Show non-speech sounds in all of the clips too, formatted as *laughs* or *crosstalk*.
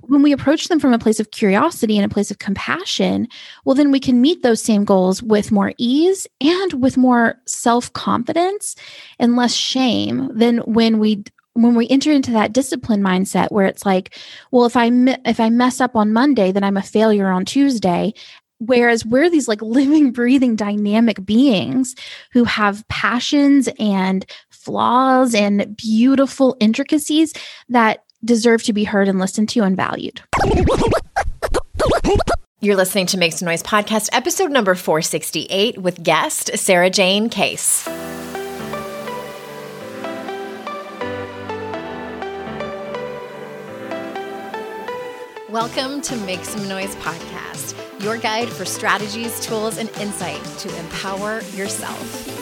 when we approach them from a place of curiosity and a place of compassion, well, then we can meet those same goals with more ease and with more self confidence and less shame than when we when we enter into that discipline mindset where it's like well if i if i mess up on monday then i'm a failure on tuesday. Whereas we're these like *laughs* living breathing dynamic beings who have passions and flaws and beautiful intricacies that deserve to be heard and listened to and valued. You're listening to Make Some Noise podcast, episode number 468 with guest Sarah Jane Case. Welcome to Make Some Noise podcast, your guide for strategies, tools, and insight to empower yourself.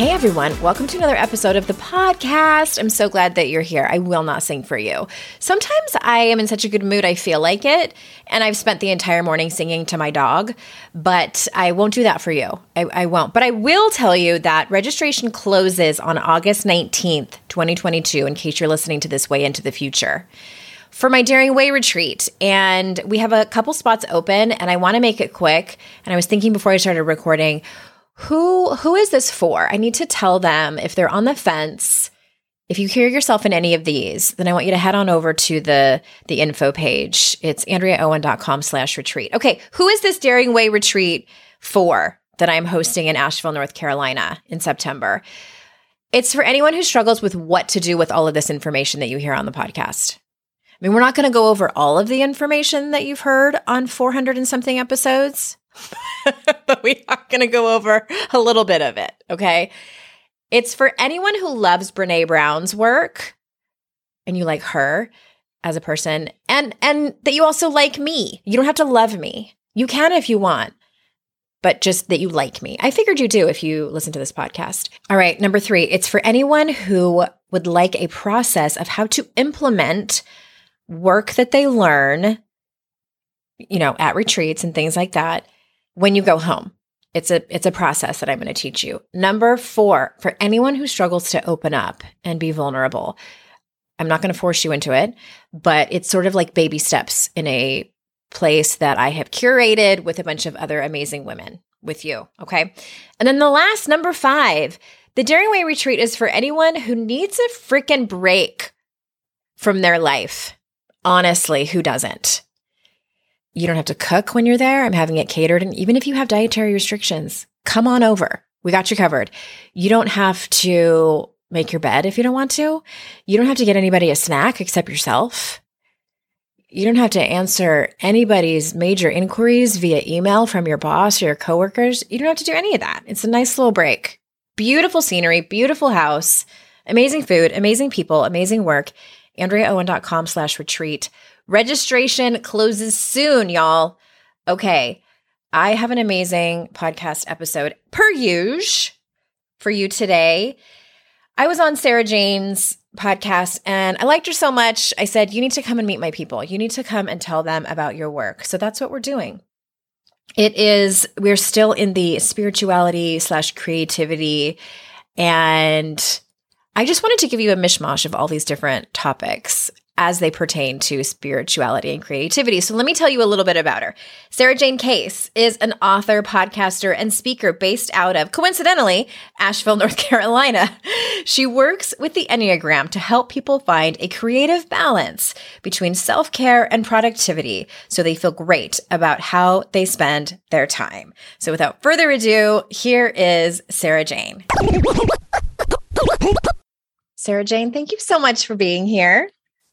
Hey everyone, welcome to another episode of the podcast. I'm so glad that you're here. I will not sing for you. Sometimes I am in such a good mood, I feel like it, and I've spent the entire morning singing to my dog, but I won't do that for you. I, I won't. But I will tell you that registration closes on August 19th, 2022, in case you're listening to this way into the future for my Daring Way retreat. And we have a couple spots open, and I want to make it quick. And I was thinking before I started recording, who who is this for? I need to tell them if they're on the fence. If you hear yourself in any of these, then I want you to head on over to the the info page. It's andreaowen.com slash retreat. Okay, who is this Daring Way retreat for that I'm hosting in Asheville, North Carolina in September? It's for anyone who struggles with what to do with all of this information that you hear on the podcast. I mean, we're not going to go over all of the information that you've heard on 400 and something episodes. *laughs* but we are going to go over a little bit of it. Okay. It's for anyone who loves Brene Brown's work and you like her as a person and and that you also like me. You don't have to love me. You can if you want. But just that you like me. I figured you do if you listen to this podcast. All right, number 3, it's for anyone who would like a process of how to implement work that they learn you know, at retreats and things like that when you go home. It's a it's a process that I'm going to teach you. Number 4, for anyone who struggles to open up and be vulnerable. I'm not going to force you into it, but it's sort of like baby steps in a place that I have curated with a bunch of other amazing women with you, okay? And then the last number 5, the Daring Way retreat is for anyone who needs a freaking break from their life. Honestly, who doesn't? You don't have to cook when you're there. I'm having it catered. And even if you have dietary restrictions, come on over. We got you covered. You don't have to make your bed if you don't want to. You don't have to get anybody a snack except yourself. You don't have to answer anybody's major inquiries via email from your boss or your coworkers. You don't have to do any of that. It's a nice little break. Beautiful scenery, beautiful house, amazing food, amazing people, amazing work. AndreaOwen.com slash retreat. Registration closes soon, y'all. Okay. I have an amazing podcast episode per usual for you today. I was on Sarah Jane's podcast and I liked her so much. I said, You need to come and meet my people. You need to come and tell them about your work. So that's what we're doing. It is, we're still in the spirituality slash creativity. And I just wanted to give you a mishmash of all these different topics as they pertain to spirituality and creativity. So let me tell you a little bit about her. Sarah Jane Case is an author, podcaster, and speaker based out of, coincidentally, Asheville, *laughs* North Carolina. She works with the Enneagram to help people find a creative balance between self care and productivity so they feel great about how they spend their time. So without further ado, here is Sarah Jane. *laughs* Sarah Jane, thank you so much for being here.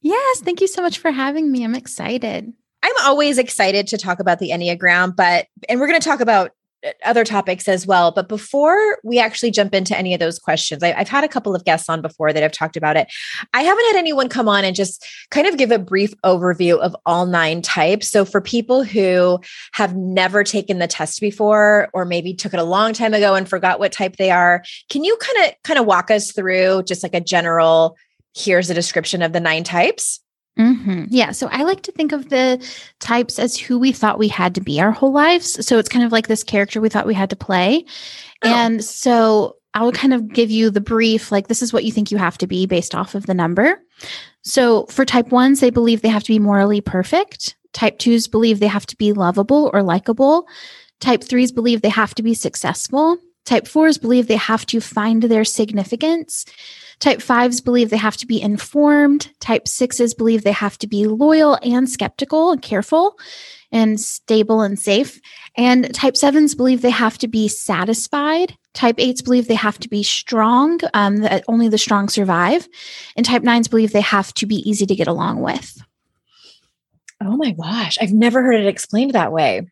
Yes, thank you so much for having me. I'm excited. I'm always excited to talk about the Enneagram, but and we're going to talk about uh, other topics as well. But before we actually jump into any of those questions, I, have had a couple of guests on before that have talked about it. I haven't had anyone come on and just kind of give a brief overview of all nine types. So for people who have never taken the test before, or maybe took it a long time ago and forgot what type they are, can you kind of kind of walk us through just like a general? Here's a description of the nine types. Mm-hmm. Yeah. So I like to think of the types as who we thought we had to be our whole lives. So it's kind of like this character we thought we had to play. Oh. And so I'll kind of give you the brief like, this is what you think you have to be based off of the number. So for type ones, they believe they have to be morally perfect. Type twos believe they have to be lovable or likable. Type threes believe they have to be successful. Type fours believe they have to find their significance. Type fives believe they have to be informed. Type sixes believe they have to be loyal and skeptical and careful and stable and safe. And type sevens believe they have to be satisfied. Type eights believe they have to be strong, um, that only the strong survive. And type nines believe they have to be easy to get along with. Oh my gosh, I've never heard it explained that way.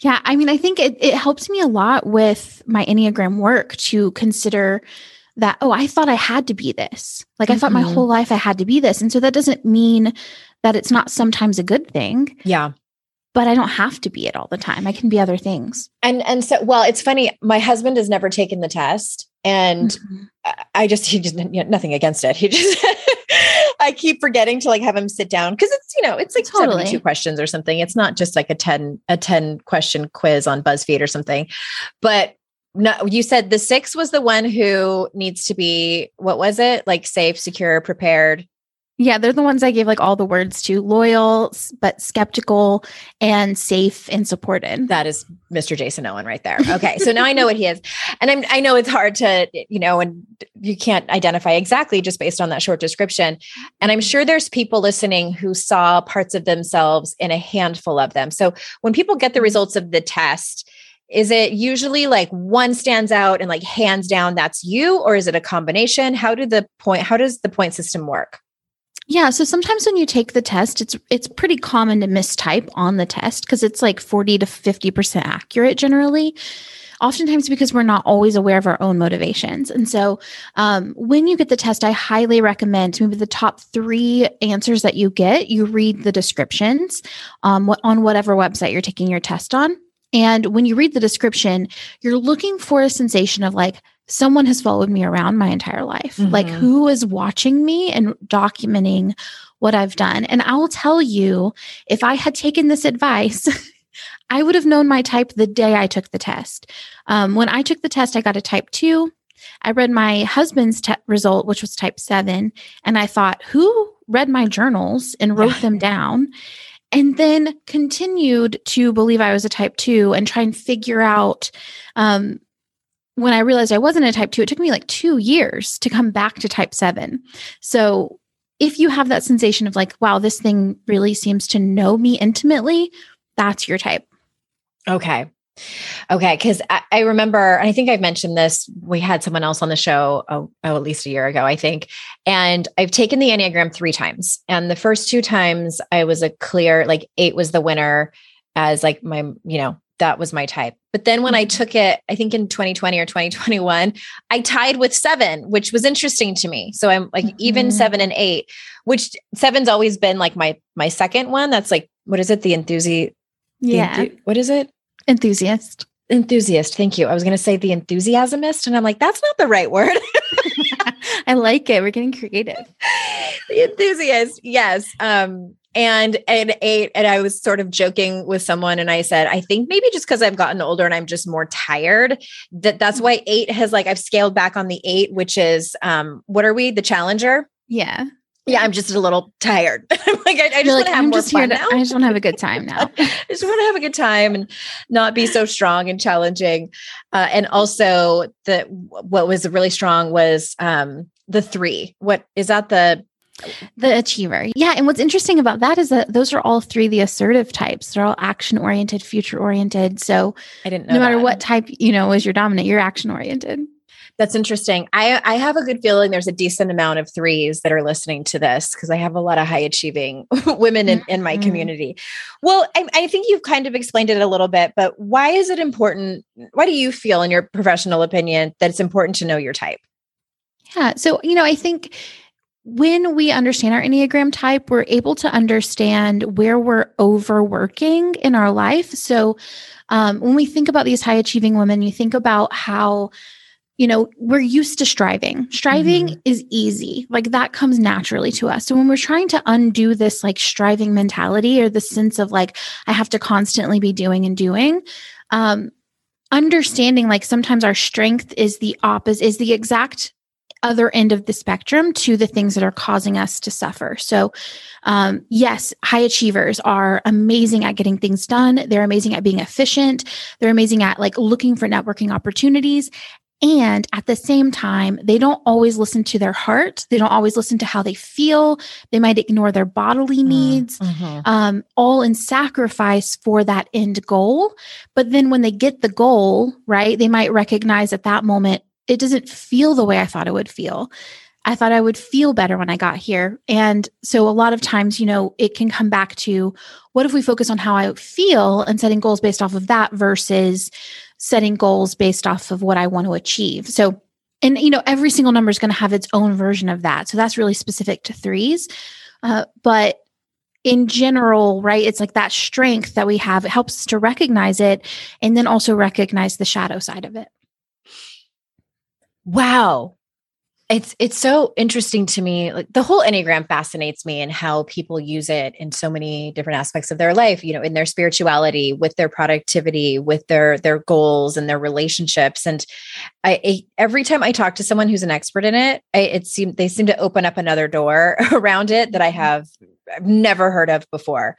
Yeah, I mean, I think it, it helps me a lot with my Enneagram work to consider that, oh, I thought I had to be this. Like mm-hmm. I thought my mm-hmm. whole life I had to be this. And so that doesn't mean that it's not sometimes a good thing. Yeah. But I don't have to be it all the time. I can be other things. And and so well, it's funny, my husband has never taken the test. And mm-hmm. I just he just you know, nothing against it. He just *laughs* I keep forgetting to like have him sit down because it's you know it's like totally. 72 questions or something. It's not just like a 10 a 10 question quiz on BuzzFeed or something. But no, you said the six was the one who needs to be what was it? Like safe, secure, prepared. Yeah, they're the ones I gave like all the words to loyal, but skeptical and safe and supported. That is Mr. Jason Owen right there. Okay. so now I know what he is. And I'm, I know it's hard to, you know, and you can't identify exactly just based on that short description. And I'm sure there's people listening who saw parts of themselves in a handful of them. So when people get the mm-hmm. results of the test, is it usually like one stands out and like hands down that's you or is it a combination how do the point how does the point system work yeah so sometimes when you take the test it's it's pretty common to mistype on the test because it's like 40 to 50% accurate generally oftentimes because we're not always aware of our own motivations. And so, um, when you get the test, I highly recommend maybe the top three answers that you get, you read the descriptions um, on whatever website you're taking your test on. And when you read the description, you're looking for a sensation of like, someone has followed me around my entire life. Mm-hmm. Like, who is watching me and documenting what I've done? And I will tell you, if I had taken this advice, *laughs* I would have known my type the day I took the test. Um, when I took the test, I got a type two. I read my husband's te- result, which was type seven, and I thought, who read my journals and wrote yeah. them *laughs* down? And then continued to believe I was a type two and try and figure out. Um, when I realized I wasn't a type two, it took me like two years to come back to type seven. So if you have that sensation of like, wow, this thing really seems to know me intimately, that's your type. Okay. Okay, because I, I, remember, and I think I've mentioned this. We had someone else on the show, oh, oh, at least a year ago, I think. And I've taken the Enneagram three times. And the first two times I was a clear, like eight was the winner as like my, you know, that was my type. But then when I mm-hmm. took it, I think in 2020 or 2021, I tied with seven, which was interesting to me. So I'm like mm-hmm. even seven and eight, which seven's always been like my my second one. That's like what is it? The enthusiast. Yeah. Enthu- what is it? Enthusiast. Enthusiast. Thank you. I was going to say the enthusiasmist, and I'm like, that's not the right word. *laughs* I like it. We're getting creative. the enthusiast. Yes. Um, and and eight, and I was sort of joking with someone, and I said, I think maybe just because I've gotten older and I'm just more tired, that that's why eight has like I've scaled back on the eight, which is um, what are we? The challenger. Yeah yeah, I'm just a little tired. *laughs* I'm like, I, I just like, want to have I'm more fun to, now. I just want to have a good time *laughs* now. I just want to have a good time and not be so strong and challenging. Uh, and also, the what was really strong was um, the three. What is that? The the achiever. Yeah. And what's interesting about that is that those are all three the assertive types. They're all action oriented, future oriented. So I didn't know no matter that. what type, you know, is your dominant, you're action oriented That's interesting. I I have a good feeling there's a decent amount of threes that are listening to this because I have a lot of high achieving *laughs* women in, in my mm-hmm. community. Well, I, I think you've kind of explained it a little bit, but why is it important? Why do you feel, in your professional opinion, that it's important to know your type? Yeah. So, you know, I think when we understand our Enneagram type, we're able to understand where we're overworking in our life. So, um, when we think about these high achieving women, you think about how you know, we're used to striving. Striving mm-hmm. is easy. Like that comes naturally to us. So when we're trying to undo this like striving mentality or the sense of like, I have to constantly be doing and doing, um, understanding like sometimes our strength is the opposite, is the exact other end of the spectrum to the things that are causing us to suffer. So, um, yes, high achievers are amazing at getting things done. They're amazing at being efficient. They're amazing at like looking for networking opportunities. And at the same time, they don't always listen to their heart. They don't always listen to how they feel. They might ignore their bodily mm, needs, mm-hmm. um, all in sacrifice for that end goal. But then when they get the goal, right, they might recognize at that moment, it doesn't feel the way I thought it would feel. I thought I would feel better when I got here. And so a lot of times, you know, it can come back to what if we focus on how I feel and setting goals based off of that versus setting goals based off of what I want to achieve. So, and you know, every single number is going to have its own version of that. So that's really specific to threes. Uh, but in general, right, it's like that strength that we have. It helps us to recognize it and then also recognize the shadow side of it. Wow it's it's so interesting to me like the whole enneagram fascinates me and how people use it in so many different aspects of their life you know in their spirituality with their productivity with their their goals and their relationships. And i, I every time i talk to someone who's an expert in it I, it seems they seem to open up another door *laughs* around it that i mm-hmm. have I've never heard of before.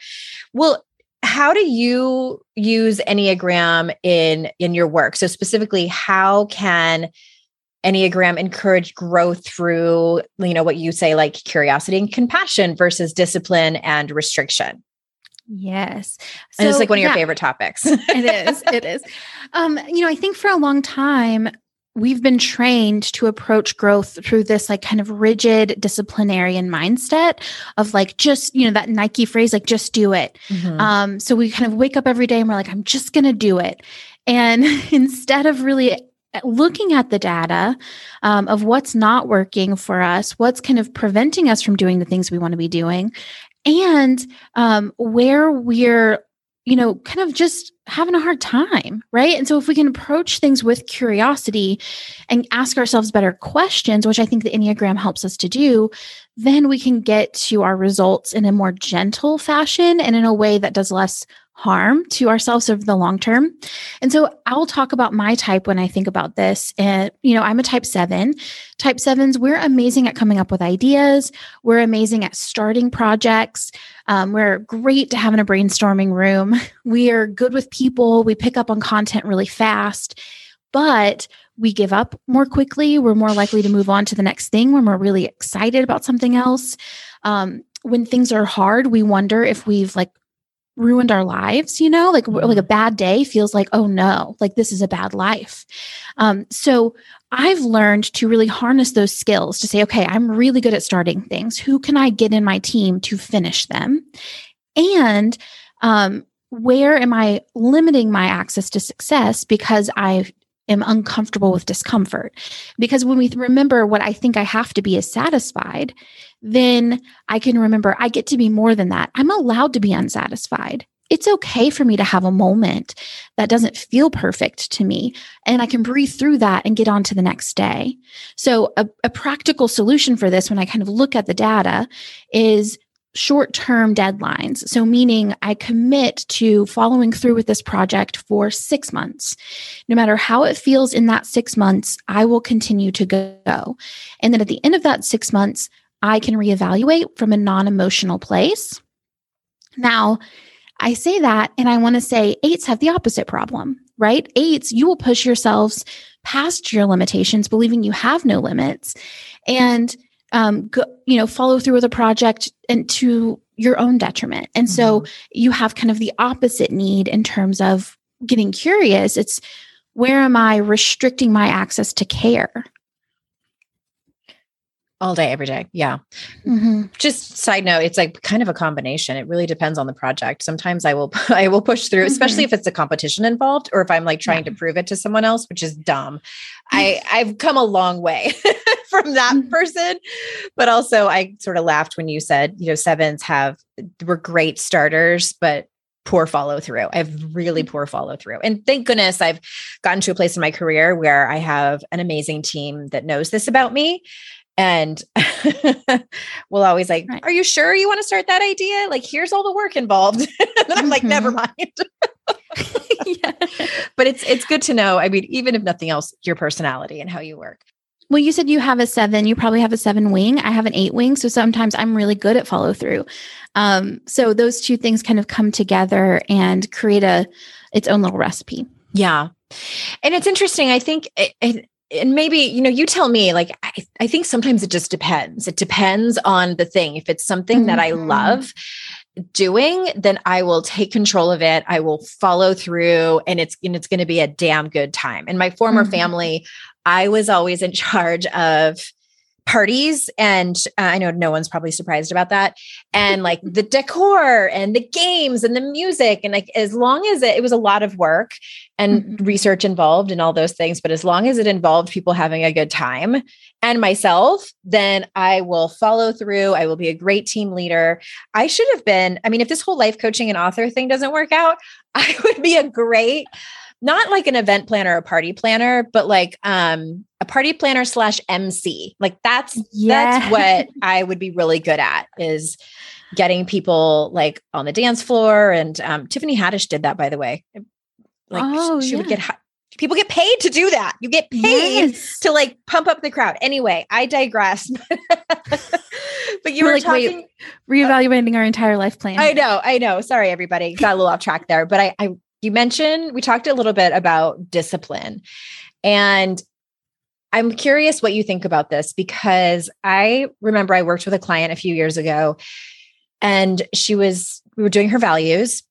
Well how do you use enneagram in in your work? So specifically how can Enneagram encourage growth through, you know, what you say, like curiosity and compassion versus discipline and restriction. Yes. So, and it's like one of your yeah, favorite topics. it is. It is. Um, you know, I think for a long time, we've been trained to approach growth through this like kind of rigid disciplinarian mindset of like just you know that nike phrase like just do it mm-hmm. um, so we kind of wake up every day and we're like i'm just gonna do it and *laughs* instead of really looking at the data um, of what's not working for us, what's kind of preventing us from doing the things we want to be doing, and um, where we're, you know, kind of just having a hard time, right? And so if we can approach things with curiosity and ask ourselves better questions, which I think the Enneagram helps us to do, then we can get to our results in a more gentle fashion and in a way that does less harm to ourselves over the long term. And so I'll talk about my type when I think about this. And, you know, I'm a type seven. Type sevens, we're amazing at coming up with ideas. We're amazing at starting projects. Um, we're great to have in a brainstorming room. *laughs* We are good with people. We pick up on content really fast, but we give up more quickly. We're more likely to move on to the next thing when we're really excited about something else. Um, when things are hard, we wonder if we've like ruined our lives you know? Like like a mm-hmm. bad day feels like oh no like this is a bad life. Um, so i've learned to really harness those skills to say okay i'm really good at starting things. Who can i get in my team to finish them? And um, where am i limiting my access to success because i am uncomfortable with discomfort because when we remember what i think i have to be is satisfied then I can remember I get to be more than that. I'm allowed to be unsatisfied. It's okay for me to have a moment that doesn't feel perfect to me. And I can breathe through that and get on to the next day. So, a, a practical solution for this, when I kind of look at the data, is short term deadlines. So, meaning I commit to following through with this project for six months. No matter how it feels in that six months, I will continue to go. And then at the end of that six months, I can reevaluate from a non emotional place. Now, I say that and I want to say eights have the opposite problem, right? Eights, you will push yourselves past your limitations, believing you have no limits, and um, go, you know, follow through with a project and to your own detriment. And mm-hmm. so you have kind of the opposite need in terms of getting curious. It's where am I restricting my access to care? All day every day yeah mm-hmm. just side note it's like kind of a combination it really depends on the project sometimes i will *laughs* i will push through mm-hmm. especially if it's a competition involved or if i'm like trying yeah. to prove it to someone else which is dumb i *laughs* i've come a long way *laughs* from that mm-hmm. person but also i sort of laughed when you said you know sevens have were great starters but poor follow through. I have really mm. poor follow through. And thank goodness I've gotten to a place in my career where I have an amazing team that knows this about me and *laughs* we'll always like right. are you sure you want to start that idea like here's all the work involved *laughs* and i'm mm-hmm. like never mm-hmm. mind *laughs* yeah. but it's it's good to know i mean even if nothing else your personality and how you work well you said you have a seven you probably have a seven wing i have an eight wing so sometimes i'm really good at follow through um, so those two things kind of come together and create a its own little recipe yeah and it's interesting i think it, it, and maybe you know you tell me like I, I think sometimes it just depends it depends on the thing if it's something mm-hmm. that i mm-hmm. love doing then i will take control of it i will follow through and it's and it's going to be a damn good time in my former mm-hmm. family i was always in *laughs* charge of parties and uh, i know no one's probably surprised about that and like the decor and the games and the music and like as long as it, it was a lot of work and mm-hmm. research involved and all those things but as long as it involved people having a good time and myself then i will follow through i will be a great team leader i should have been i mean if this whole life coaching and author thing doesn't work out *laughs* i would be a great not like an event planner or a party planner, but like um a party planner slash MC. Like that's yeah. that's what *laughs* I would be really good at is getting people like on the dance floor. And um, Tiffany Haddish did that, by the way. Like oh, she, she yeah. would get people get paid to do that. You get paid yes. to like pump up the crowd. Anyway, I digress. *laughs* but you were, were like, talking, wait, reevaluating uh, our entire life plan. I know, I know. Sorry, everybody, got a little off track there. But I, I you mentioned we talked a little bit about discipline and i'm curious what you think about this because i remember i worked with a client a few years ago and she was we were doing her values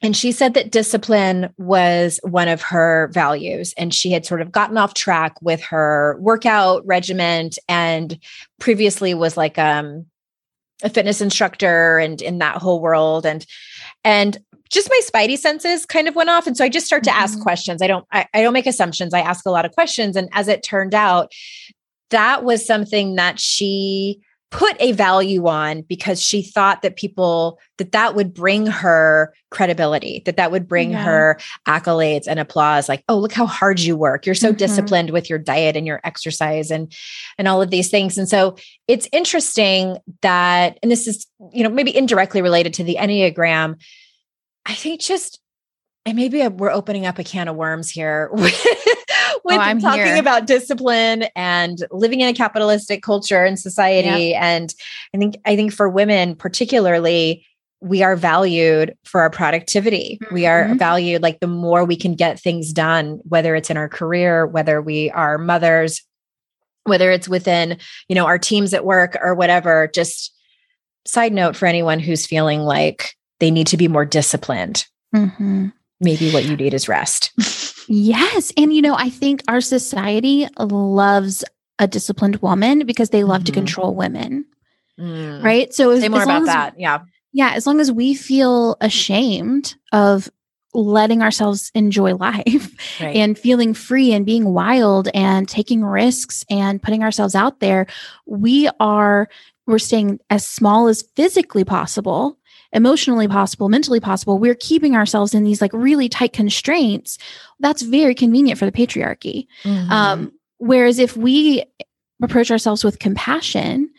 and she said that discipline was one of her values and she had sort of gotten off track with her workout regimen and previously was like um a fitness instructor and in that whole world and and just my spidey senses kind of went off. And so i just start to mm-hmm. ask questions. I don't I, I don't make assumptions. I ask a lot of questions. And as it turned out that was something that she put a value on because she thought that people that that would bring her credibility that that would bring yeah. her accolades and applause. Like oh look how hard you work. You're so mm-hmm. disciplined with your diet and your exercise and and all of these things. And so it's interesting that and this is you know maybe indirectly related to the enneagram I think just and maybe we're opening up a can of worms here with, *laughs* with oh, talking here. about discipline and living in a capitalistic culture and society. Yep. And I think I think for women particularly, we are valued for our productivity. Mm-hmm. We are mm-hmm. valued like the more we can get things done, whether it's in our career, whether we are mothers, whether it's within, you know, our teams at work or whatever. Just side note for anyone who's feeling like they need to be more disciplined. Mm-hmm. Maybe what you need is rest. *laughs* yes. And, you know, I think our society loves a disciplined woman because they love mm-hmm. to control women. Mm. Right. So, say more about that. Yeah. Yeah. As long as we feel ashamed of letting ourselves enjoy life *laughs* right. and feeling free and being wild and taking risks and putting ourselves out there, we are we're staying as small as physically possible emotionally possible, mentally possible, we're keeping ourselves in these like really tight constraints. That's very convenient for the patriarchy. Mm-hmm. Um, whereas if we approach ourselves with compassion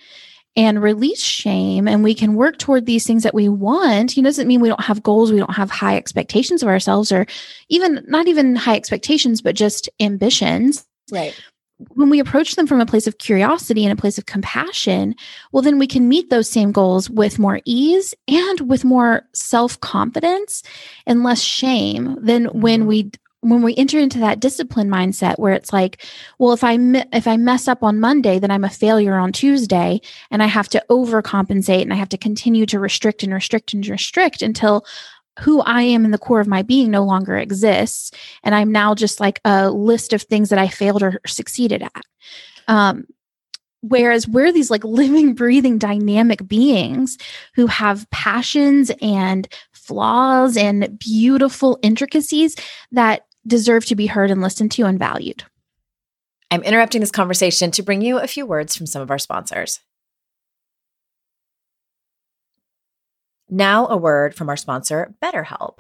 and release shame and we can work toward these things that we want you know doesn't mean we don't have goals we don't have high expectations of ourselves or even not even high expectations but just ambitions right when we approach them from a place of curiosity and a place of compassion, well, then we can meet those same goals with more ease and with more self confidence and less shame than when mm-hmm. we when we enter into that discipline mindset where it's like well if i if i mess up on monday then i'm a failure on tuesday and i have to overcompensate and i have to continue to restrict and restrict and restrict until who I am in the core of my being no longer exists. And I'm now just like a list of things that I failed or succeeded at. Um, whereas we're these like *laughs* living, breathing, dynamic beings who have passions and flaws and beautiful intricacies that deserve to be heard and listened to and valued. I'm interrupting this conversation to bring you a few words from some of our sponsors. Now, a word from our sponsor, BetterHelp.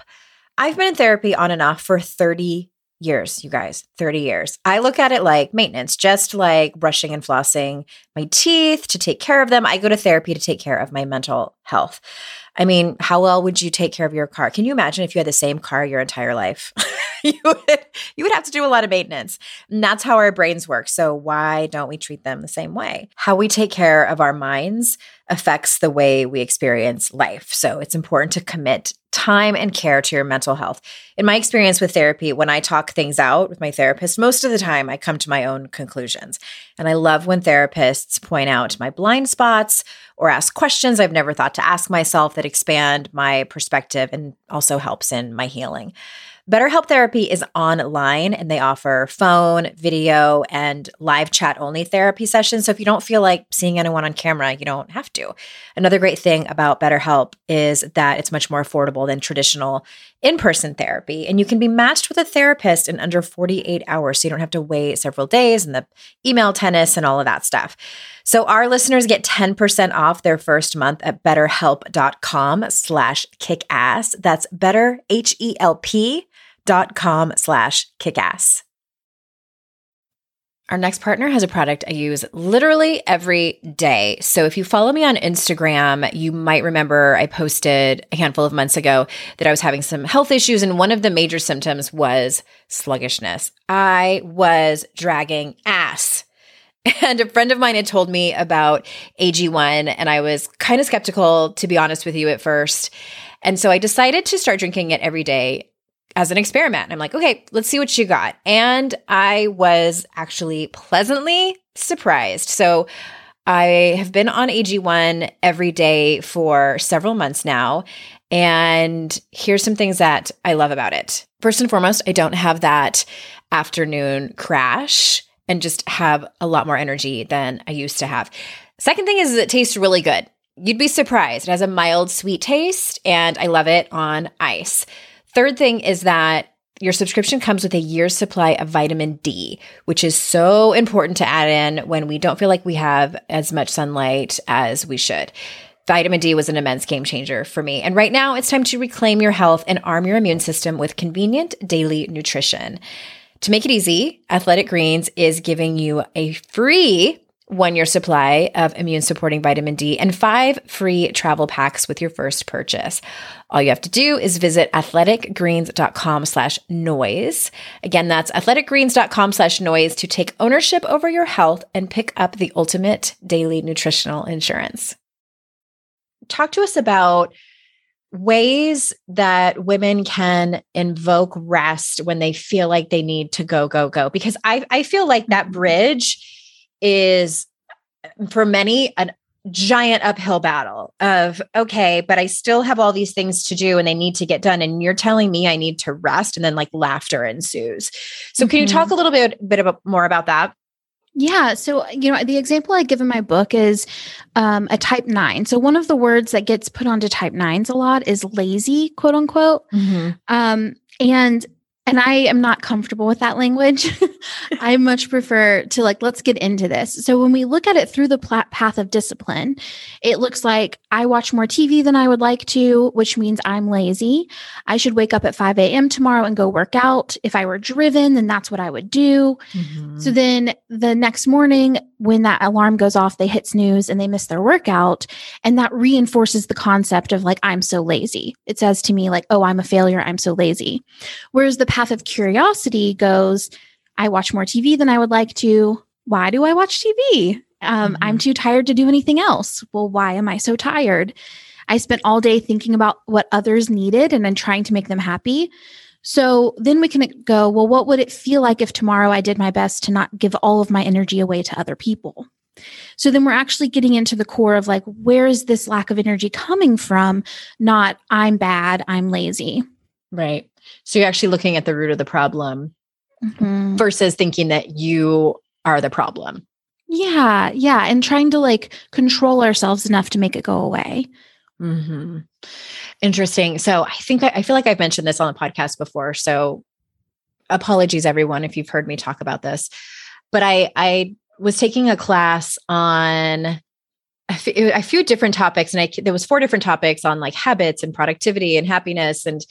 I've been in therapy on and off for 30 years, you guys, 30 years. I look at it like maintenance, just like brushing and flossing my teeth to take care of them. I go to therapy to take care of my mental health. I mean, how well would you take care of your car? Can you imagine if you had the same car your entire life? *laughs* you would you would have to do a lot of maintenance. And that's how our brains work. So why don't we treat them the same way? How we take care of our minds affects the way we experience life. So it's important to commit time and care to your mental health. In my experience with therapy, when I talk things out with my therapist, most of the time I come to my own conclusions. And I love when therapists point out my blind spots or ask questions I've never thought to ask myself that expand my perspective and also helps in my healing. BetterHelp Therapy is online and they offer phone, video, and live chat only therapy sessions. So if you don't feel like seeing anyone on camera, you don't have to. Another great thing about BetterHelp is that it's much more affordable than traditional in person therapy. And you can be matched with a therapist in under 48 hours. So you don't have to wait several days and the email tennis and all of that stuff. So our listeners get 10% off their first month at betterhelp.com slash kickass. That's better, H-E-L-P dot com slash kickass. Our next partner has a product I use literally every day. So if you follow me on Instagram, you might remember I posted a handful of months ago that I was having some health issues, and one of the major symptoms was sluggishness. I was dragging ass. *laughs* And a friend of mine had told me about AG1, and I was kind of skeptical, to be honest with you, at first. And so I decided to start drinking it every day as an experiment. I'm like, okay, let's see what you got. And I was actually pleasantly surprised. So I have been on AG1 every day for several months now. And here's some things that I love about it. First and foremost, I don't have that afternoon crash and just have a lot more energy than I used to have. Second thing is it tastes really good. You'd be surprised. It has a mild sweet taste and I love it on ice. Third thing is that your subscription comes with a year's supply of vitamin D, which is so important to add in when we don't feel like we have as much sunlight as we should. Vitamin D was an immense game changer for me. And right now, it's time to reclaim your health and arm your immune system with convenient daily nutrition. To make it easy, Athletic Greens is giving you a free one year supply of immune supporting vitamin D and five free travel packs with your first purchase. All you have to do is visit athleticgreens.com slash noise. Again, that's athleticgreens.com slash noise to take ownership over your health and pick up the ultimate daily nutritional insurance. Talk to us about ways that women can invoke rest when they feel like they need to go, go, go. Because I, I feel like that bridge is for many an giant uphill battle of okay but i still have all these things to do and they need to get done and you're telling me i need to rest and then like laughter ensues so mm-hmm. can you talk mm-hmm. a little bit bit about, more about that yeah. So, you know, the example I give in my book is um, a type nine. So, one of the words that gets put onto type nines a lot is lazy, quote unquote. Mm-hmm. Um, and and I am not comfortable with that language. *laughs* I much prefer to like, let's get into this. So when we look at it through the path of discipline, it looks like I watch more TV than I would like to, which means I'm lazy. I should wake up at 5 a.m. tomorrow and go work out. If I were driven, then that's what I would do. Mm-hmm. So then the next morning, when that alarm goes off, they hit snooze and they miss their workout. And that reinforces the concept of like, I'm so lazy. It says to me, like, oh, I'm a failure. I'm so lazy. Whereas the path of curiosity goes, I watch more TV than I would like to. Why do I watch TV? Um, mm-hmm. I'm too tired to do anything else. Well, why am I so tired? I spent all day thinking about what others needed and then trying to make them happy. So then we can go, well, what would it feel like if tomorrow I did my best to not give all of my energy away to other people? So then we're actually getting into the core of like, where is this lack of energy coming from? Not, I'm bad, I'm lazy. Right. So you're actually looking at the root of the problem mm-hmm. versus thinking that you are the problem. Yeah. Yeah. And trying to like control ourselves enough to make it go away. Mm-hmm. Interesting. So I think I feel like I've mentioned this on the podcast before. So apologies, everyone, if you've heard me talk about this. But I I was taking a class on a few different topics, and I there was four different topics on like habits and productivity and happiness and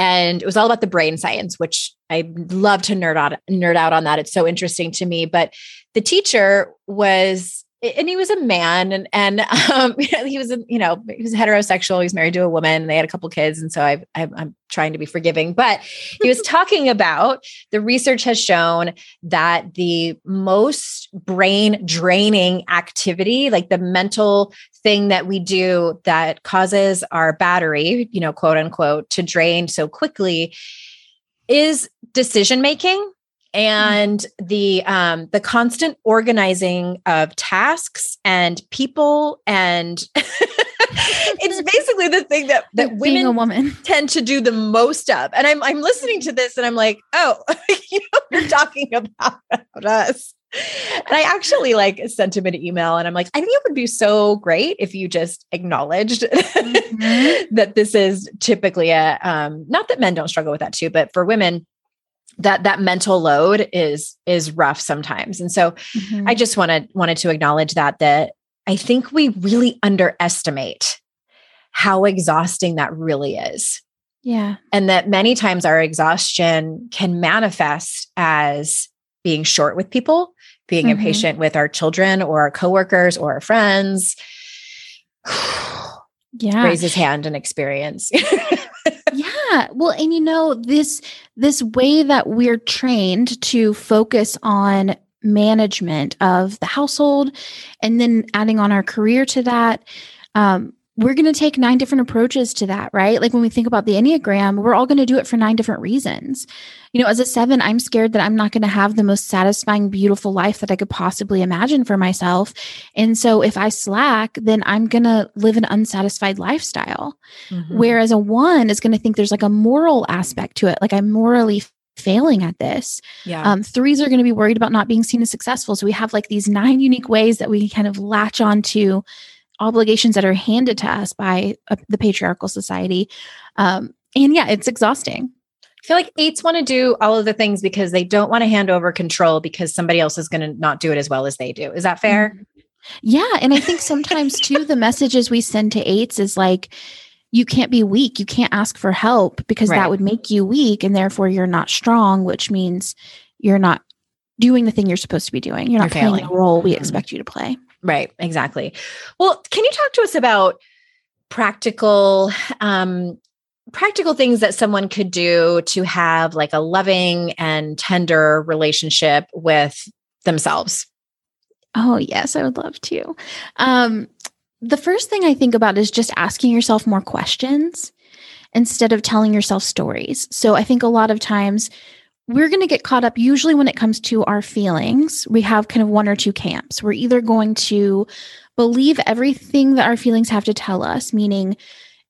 and it was all about the brain science which i love to nerd out nerd out on that. It's so interesting to me. But the teacher was and he was a man and and *laughs* um, he was a, you know he was heterosexual he's married to a woman they had a couple kids and so I, I i'm trying to be forgiving but he was *laughs* talking about the research has shown that the most brain draining activity like the mental thing that we do that causes our battery you know quote unquote to drain so quickly is decision making. And the um the constant organizing of tasks and people and *laughs* it's *laughs* basically the thing that that like women woman. *laughs* tend to do the most of and i'm i'm listening to this and i'm like oh you know, you're talking about, about us and I actually like sent him an email and I'm like, I think it would be so great if you just acknowledged mm-hmm. that this is typically a um not that men don't struggle with that too, but for women, that that mental load is is rough sometimes and so mm-hmm. i just wanted wanted to acknowledge that that i think we really underestimate how exhausting that really is yeah and that many times our exhaustion can manifest as being short with people being mm-hmm. impatient with our children or our coworkers or our friends *sighs* yeah raise his hand and experience *laughs* Yeah. Well, and you know, this this way that we're trained to focus on management of the household and then adding on our career to that um, we're going to take nine different approaches to that, right? Like when we think about the Enneagram, we're all going to do it for nine different reasons. You know, as a seven, I'm scared that I'm not going to have the most satisfying, beautiful life that I could possibly imagine for myself. And so if I slack, then I'm going to live an unsatisfied lifestyle. Mm-hmm. Whereas a one is going to think there's like a moral aspect to it, like I'm morally failing at this. Yeah. Um, threes are going to be worried about not being seen as successful. So we have like these nine unique ways that we kind of latch onto obligations that are handed to us by uh, the patriarchal society. Um, and yeah, it's exhausting. I feel like eights want to do all of the things because they don't want to hand over control because somebody else is going to not do it as well as they do. Is that fair? Mm-hmm. Yeah. And I think sometimes too, the messages we send to eights is like, you can't be weak. You can't ask for help because right. that would make you weak. And therefore, you're not strong, which means you're not doing the thing you're supposed to be doing. You're not you're playing the role we mm-hmm. expect you to play. Right, exactly. Well, can you talk to us about practical um practical things that someone could do to have like a loving and tender relationship with themselves? Oh, yes, I would love to. Um the first thing I think about is just asking yourself more questions instead of telling yourself stories. So I think a lot of times we're going to get caught up usually when it comes to our feelings. We have kind of one or two camps. We're either going to believe everything that our feelings have to tell us, meaning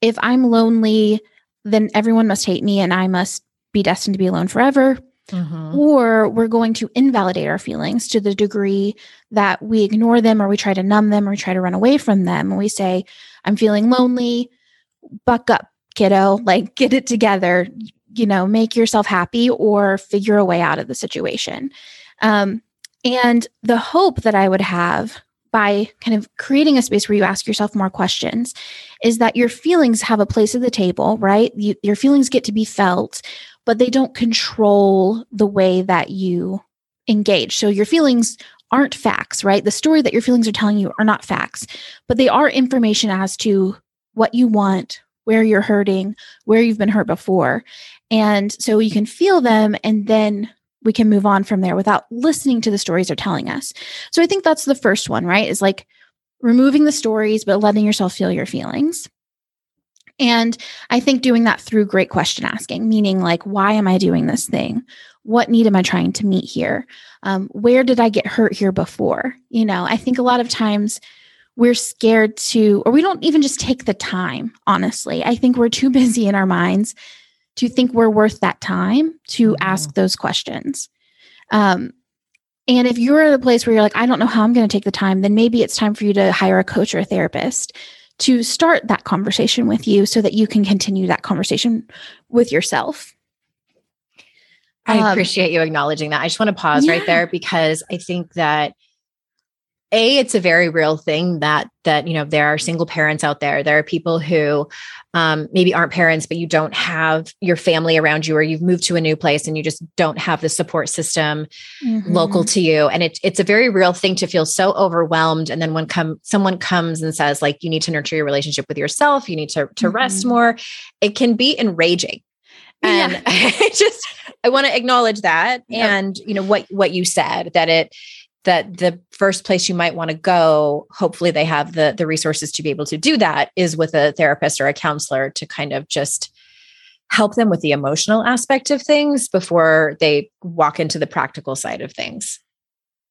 if I'm lonely, then everyone must hate me and I must be destined to be alone forever. Mm-hmm. Or we're going to invalidate our feelings to the degree that we ignore them or we try to numb them or we try to run away from them. And we say, I'm feeling lonely, buck up, kiddo, like get it together you know, make yourself happy or figure a way out of the situation. Um, and the hope that I would have by kind of creating a space where you ask yourself more questions is that your feelings have a place at the table, right? You, your feelings get to be felt, but they don't control the way that you engage. So your feelings aren't facts, right? The story that your feelings are telling you are not facts, but they are information as to what you want, where you're hurting, where you've been hurt before. And so you can feel them and then we can move on from there without listening to the stories they're telling us. So I think that's the first one, right? Is like removing the stories, but letting yourself feel your feelings. And I think doing that through great question asking, meaning like, why am I doing this thing? what need am I trying to meet here? Um, where did I get hurt here before? You know, I think a lot of times we're scared to, or we don't even just take the time, honestly. I think we're too busy in our minds to think we're worth that time to mm-hmm. ask those questions. Um, and if you're at a place where you're like, I don't know how I'm going to take the time, then maybe it's time for you to hire a coach or a therapist to start that conversation with you so that you can continue that conversation with yourself. I um, appreciate you acknowledging that. I just want to pause yeah. right there because I think that a it's a very real thing that that you know there are single parents out there there are people who um, maybe aren't parents but you don't have your family around you or you've moved to a new place and you just don't have the support system mm-hmm. local to you and it, it's a very real thing to feel so overwhelmed and then when come someone comes and says like you need to nurture your relationship with yourself you need to to mm-hmm. rest more it can be enraging and yeah. *laughs* i just i want to acknowledge that yep. and you know what what you said that it that the first place you might want to go hopefully they have the the resources to be able to do that is with a therapist or a counselor to kind of just help them with the emotional aspect of things before they walk into the practical side of things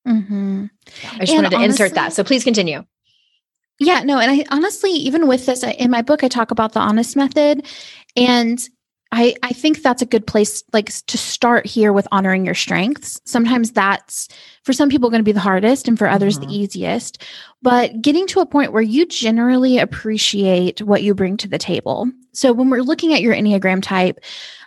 mm-hmm. i just and wanted to honestly, insert that so please continue yeah no and i honestly even with this in my book i talk about the honest method and I, I think that's a good place like to start here with honoring your strengths. Sometimes that's for some people going to be the hardest and for others mm-hmm. the easiest. But getting to a point where you generally appreciate what you bring to the table. So when we're looking at your Enneagram type,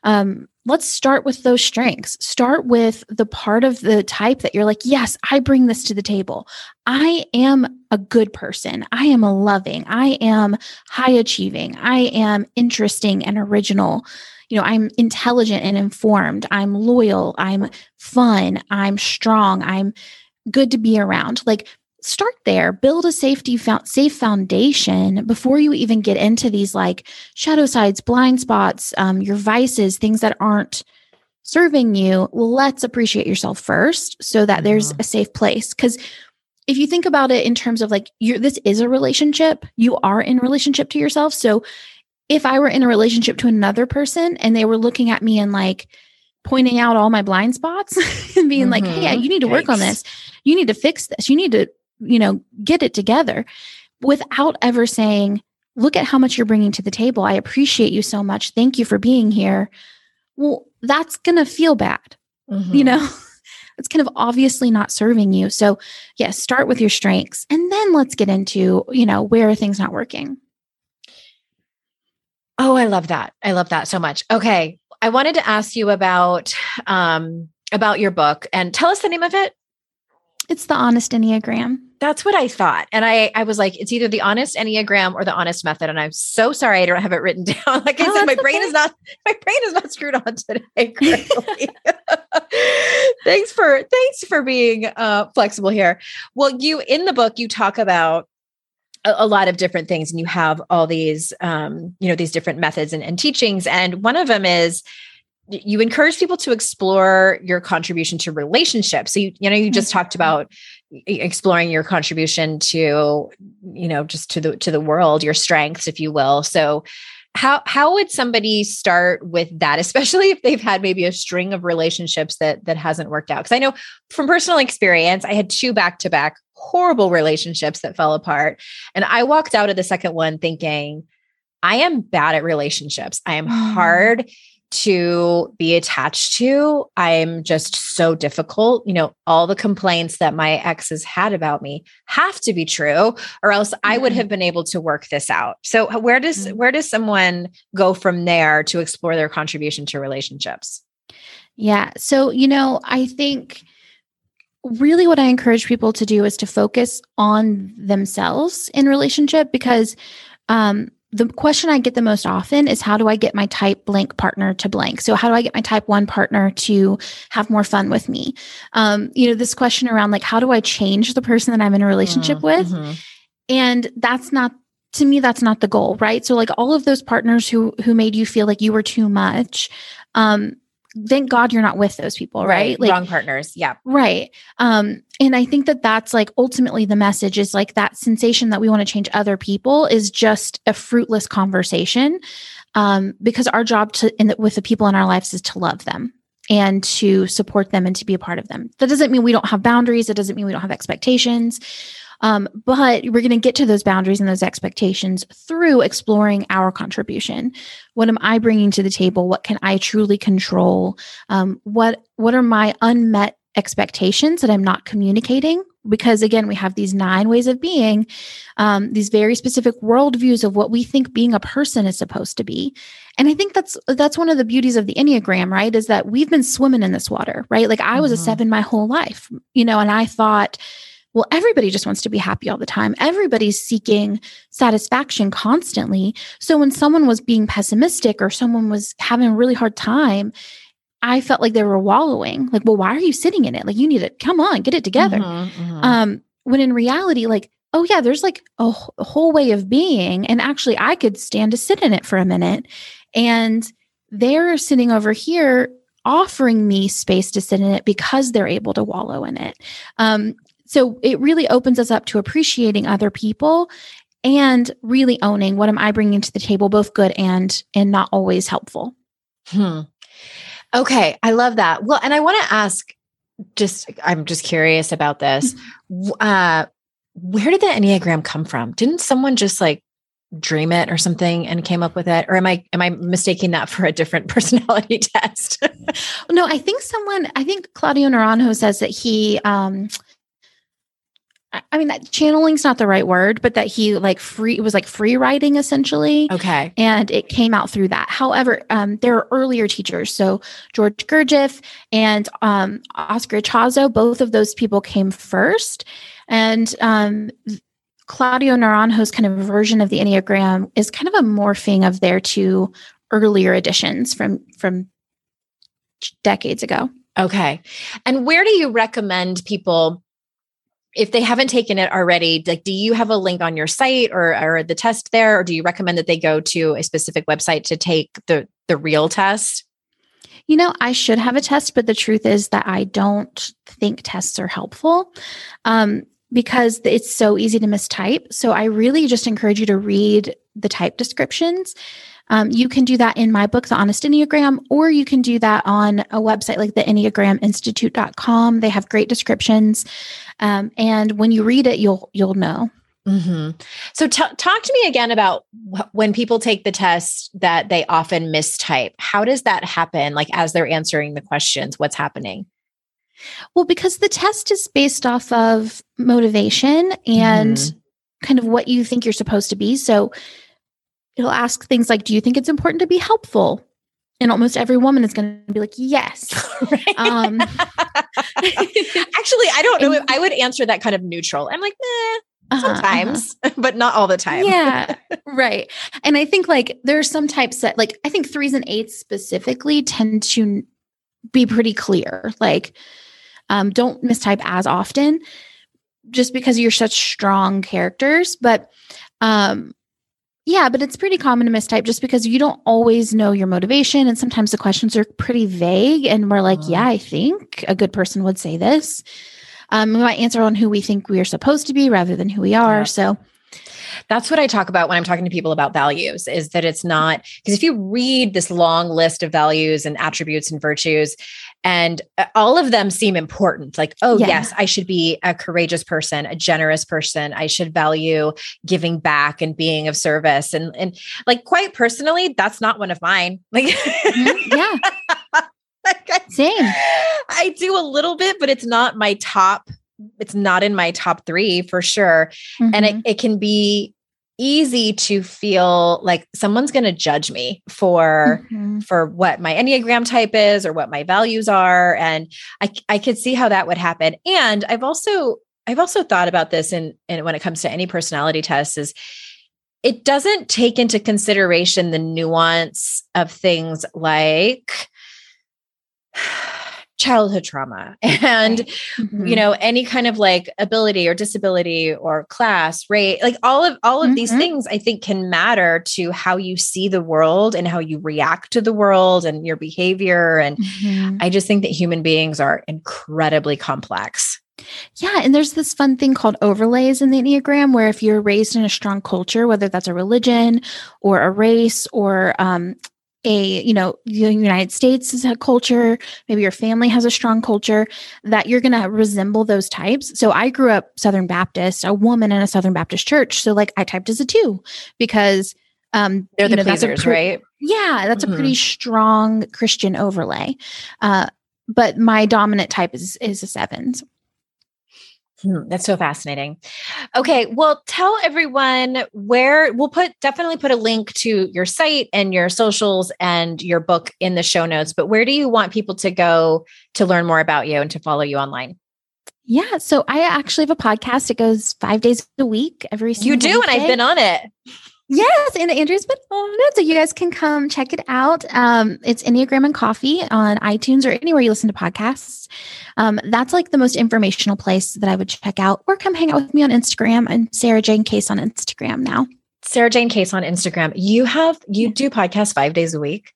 um, let's start with those strengths. Start with the part of the type that you're like, yes, I bring this to the table. I am a good person. I am a loving. I am high achieving. I am interesting and original. You know, I'm intelligent and informed. I'm loyal. I'm fun. I'm strong. I'm good to be around. Like, start there. Build a safety safe foundation before you even get into these like shadow sides blind spots um, your vices things that aren't serving you. Let's appreciate yourself first so that there's mm-hmm. a safe place. Because if you think about it in terms of like you this is a relationship. You are in relationship to yourself. So if i were in a relationship to another person and they were looking at me and like pointing out all my blind spots *laughs* and being mm-hmm. like hey you need to work on this. You need to fix this. You need to you know, get it together without ever saying, look at how much you're bringing to the table. I appreciate you so much. Thank you for being here. Well, that's going to feel bad. Mm-hmm. You know, *laughs* it's kind of obviously not serving you. So, yes, start with your strengths and then let's get into, you know, where are things not working. Oh, I love that. I love that so much. Okay. I wanted to ask you about um about your book and tell us the name of it. It's the honest Enneagram. That's what I thought. And I, I was like, it's either the honest Enneagram or the honest method. And I'm so sorry I don't have it written *laughs* down. Like I oh, said, my brain okay. is not, *laughs* my brain is not screwed on today. *laughs* thanks for, thanks for being uh, flexible here. Well, you, in the book, you talk about a, a lot of different things and you have all these, um, you know, these different methods and, and teachings. And one of them is, you encourage people to explore your contribution to relationships. So you, you know, you just mm-hmm. talked about exploring your contribution to, you know, just to the to the world, your strengths, if you will. So how how would somebody start with that especially if they've had maybe a string of relationships that that hasn't worked out because i know from personal experience i had two back to back horrible relationships that fell apart and i walked out of the second one thinking i am bad at relationships i am mm. hard to be attached to. I'm just so difficult. You know, all the complaints that my exes had about me have to be true, or else I would mm-hmm. have been able to work this out. So where does mm-hmm. where does someone go from there to explore their contribution to relationships? Yeah. So, you know, I think really what I encourage people to do is to focus on themselves in relationship because um the question I get the most often is how do I get my type blank partner to blank? So how do I get my type one partner to have more fun with me? Um, you know, this question around like how do I change the person that I'm in a relationship mm, with? Mm-hmm. And that's not to me that's not the goal, right? So like all of those partners who who made you feel like you were too much, um, thank God you're not with those people, right? right. Like wrong partners. Yeah. Right. Um, and I think that that's like ultimately the message is like that sensation that we want to change other people is just a fruitless conversation. Um, because our job to in the, with the people in our lives is to love them. and to support them and to be a part of them. That doesn't mean we don't have boundaries. It doesn't mean we don't have expectations. Um, but we're going to get to those boundaries and those expectations through exploring our contribution. What am I bringing to the table? What can I truly control? Um, what What are my unmet expectations that I'm not communicating? Because again, we have these nine ways of being, um, these very specific worldviews of what we think being a person is supposed to be. And I think that's that's one of the beauties of the Enneagram, right? Is that we've been swimming in this water, right? Like I was mm-hmm. a seven my whole life, you know, and I thought well, everybody just wants to be happy all the time. Everybody's seeking satisfaction constantly. So when someone was being pessimistic or someone was having a really hard time, I felt like they were wallowing. Like, well, why are you sitting in it? Like, you need to come on, get it together. Mm-hmm, mm-hmm. Um, when in reality, like, oh yeah, there's like a, a whole way of being, and actually, I could stand to sit in it for a minute, and they're sitting over here offering me space to sit in it because they're able to wallow in it. Um, so it really opens us up to appreciating other people and really owning what am I bringing to the table, both good and and not always helpful. Hmm. Okay, I love that. Well, and I want to ask, just I'm just curious about this. Mm-hmm. Uh, where did the enneagram come from? Didn't someone just like dream it or something and came up with it or am i am i mistaking that for a different *laughs* personality test no i think someone i think claudio naranjo says that he um I mean, that channeling's not the right word, but that he like free, it was like free writing essentially. Okay. And it came out through that. However, um, there are earlier teachers. So George Gurdjieff and um, Oscar Ichazo, both of those people came first. And um, Claudio Naranjo's kind of version of the Enneagram is kind of a morphing of their two earlier editions from, from decades ago. Okay. And where do you recommend people if they haven't taken it already, like, do you have a link on your site or, or the test there, or do you recommend that they go to a specific website to take the the real test? You know, I should have a test, but the truth is that I don't think tests are helpful um, because it's so easy to mistype. So I really just encourage you to read the type descriptions um, you can do that in my book, The Honest Enneagram, or you can do that on a website like the EnneagramInstitute.com. They have great descriptions. Um, and when you read it, you'll you'll know. Mm-hmm. So, t- talk to me again about wh- when people take the test that they often mistype. How does that happen? Like as they're answering the questions, what's happening? Well, because the test is based off of motivation and mm-hmm. kind of what you think you're supposed to be. So, it'll ask things like, Do you think it's important to be helpful? And almost every woman is going to be like, Yes. *laughs* um, *laughs* Actually, I don't know. And, I would answer that kind of neutral. I'm like, eh, uh-huh, sometimes, uh-huh. *laughs* but not all the time. Yeah. right. And I think like there are some types that, like, I think threes and eights specifically tend to be pretty clear. Like, um, don't mistype as often just because you're such strong characters. But um, yeah, but it's pretty common to mistype just because you don't always know your motivation. And sometimes the questions are pretty vague. And we're like, yeah, I think a good person would say this. Um, we might answer on who we think we are supposed to be rather than who we are. Yeah. So that's what I talk about when I'm talking to people about values is that it's not because if you read this long list of values and attributes and virtues, and uh, all of them seem important like oh yeah. yes i should be a courageous person a generous person i should value giving back and being of service and and like quite personally that's not one of mine *laughs* like mm-hmm. yeah *laughs* like I, same i do a little bit but it's not my top it's not in my top three for sure mm-hmm. and it, mm-hmm. it can be easy to feel like someone's going to judge me for mm-hmm. for what my enneagram type is or what my values are and i i could see how that would happen and i've also i've also thought about this and and when it comes to any personality tests is it doesn't take into consideration the nuance of things like childhood trauma *laughs* and mm-hmm. you know any kind of like ability or disability or class rate like all of all of mm-hmm. these things i think can matter to how you see the world and how you react to the world and your behavior and mm-hmm. i just think that human beings are incredibly complex yeah. And there's this fun thing called overlays in the Enneagram, where if you're raised in a strong culture, whether that's a religion or a race or um, a you know the united states is a culture maybe your family has a strong culture that you're going to resemble those types. So i grew up southern baptist a woman in a southern baptist church. So like i typed as a two because um they're the know, pleasers pre- right? yeah that's mm-hmm. a pretty strong christian overlay. Uh but my dominant type is is a sevens. Hmm, that's so fascinating. Okay, well, tell everyone where we'll put definitely put a link to your site and your socials and your book in the show notes. But where do you want people to go to learn more about you and to follow you online? Yeah, so I actually have a podcast. It goes five days a week. Every you do, weekday. and I've been on it. Yes, and Andrea's been on it, so you guys can come check it out. Um, it's Enneagram and Coffee on iTunes or anywhere you listen to podcasts. Um, that's like the most informational place that I would check out, or come hang out with me on Instagram. I'm Sarah Jane Case on Instagram now. Sarah Jane Case on Instagram. You have you do podcasts five days a week.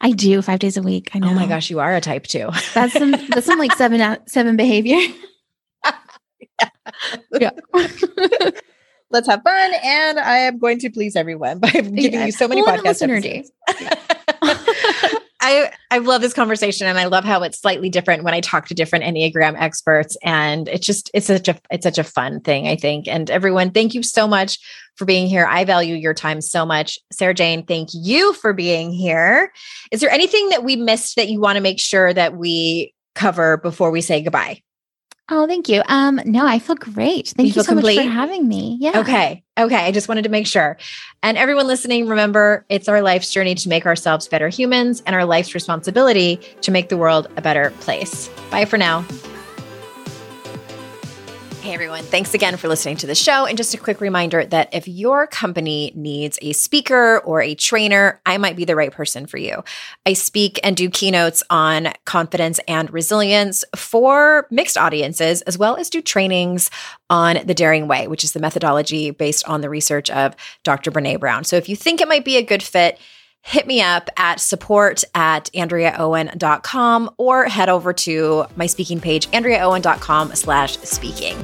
I do five days a week. I know. Oh my gosh, you are a type two. That's some *laughs* that's some like seven seven behavior. *laughs* yeah. *laughs* let's have fun. And I am going to please everyone *laughs* by giving yeah. you so many well, podcast episodes. *laughs* I I love this conversation and I love how it's slightly different when I talk to different Enneagram experts and it's just it's such a it's such a fun thing I think and everyone thank you so much for being here I value your time so much Sarah Jane thank you for being here is there anything that we missed that you want to make sure that we cover before we say goodbye Oh, thank you. Um, no, I feel great. Thank you, you so complete? much for having me. Yeah. Okay. Okay. I just wanted to make sure. And everyone listening, remember it's our life's journey to make ourselves better humans and our life's responsibility to make the world a better place. Bye for now. Hey everyone, thanks again for listening to the show. And just a quick reminder that if your company needs a speaker or a trainer, I might be the right person for you. I speak and do keynotes on confidence and resilience for mixed audiences, as well as do trainings on the Daring Way, which is the methodology based on the research of Dr. Brene Brown. So if you think it might be a good fit, hit me up at support at andreaowen.com or head over to my speaking page, andreaowen.com slash speaking.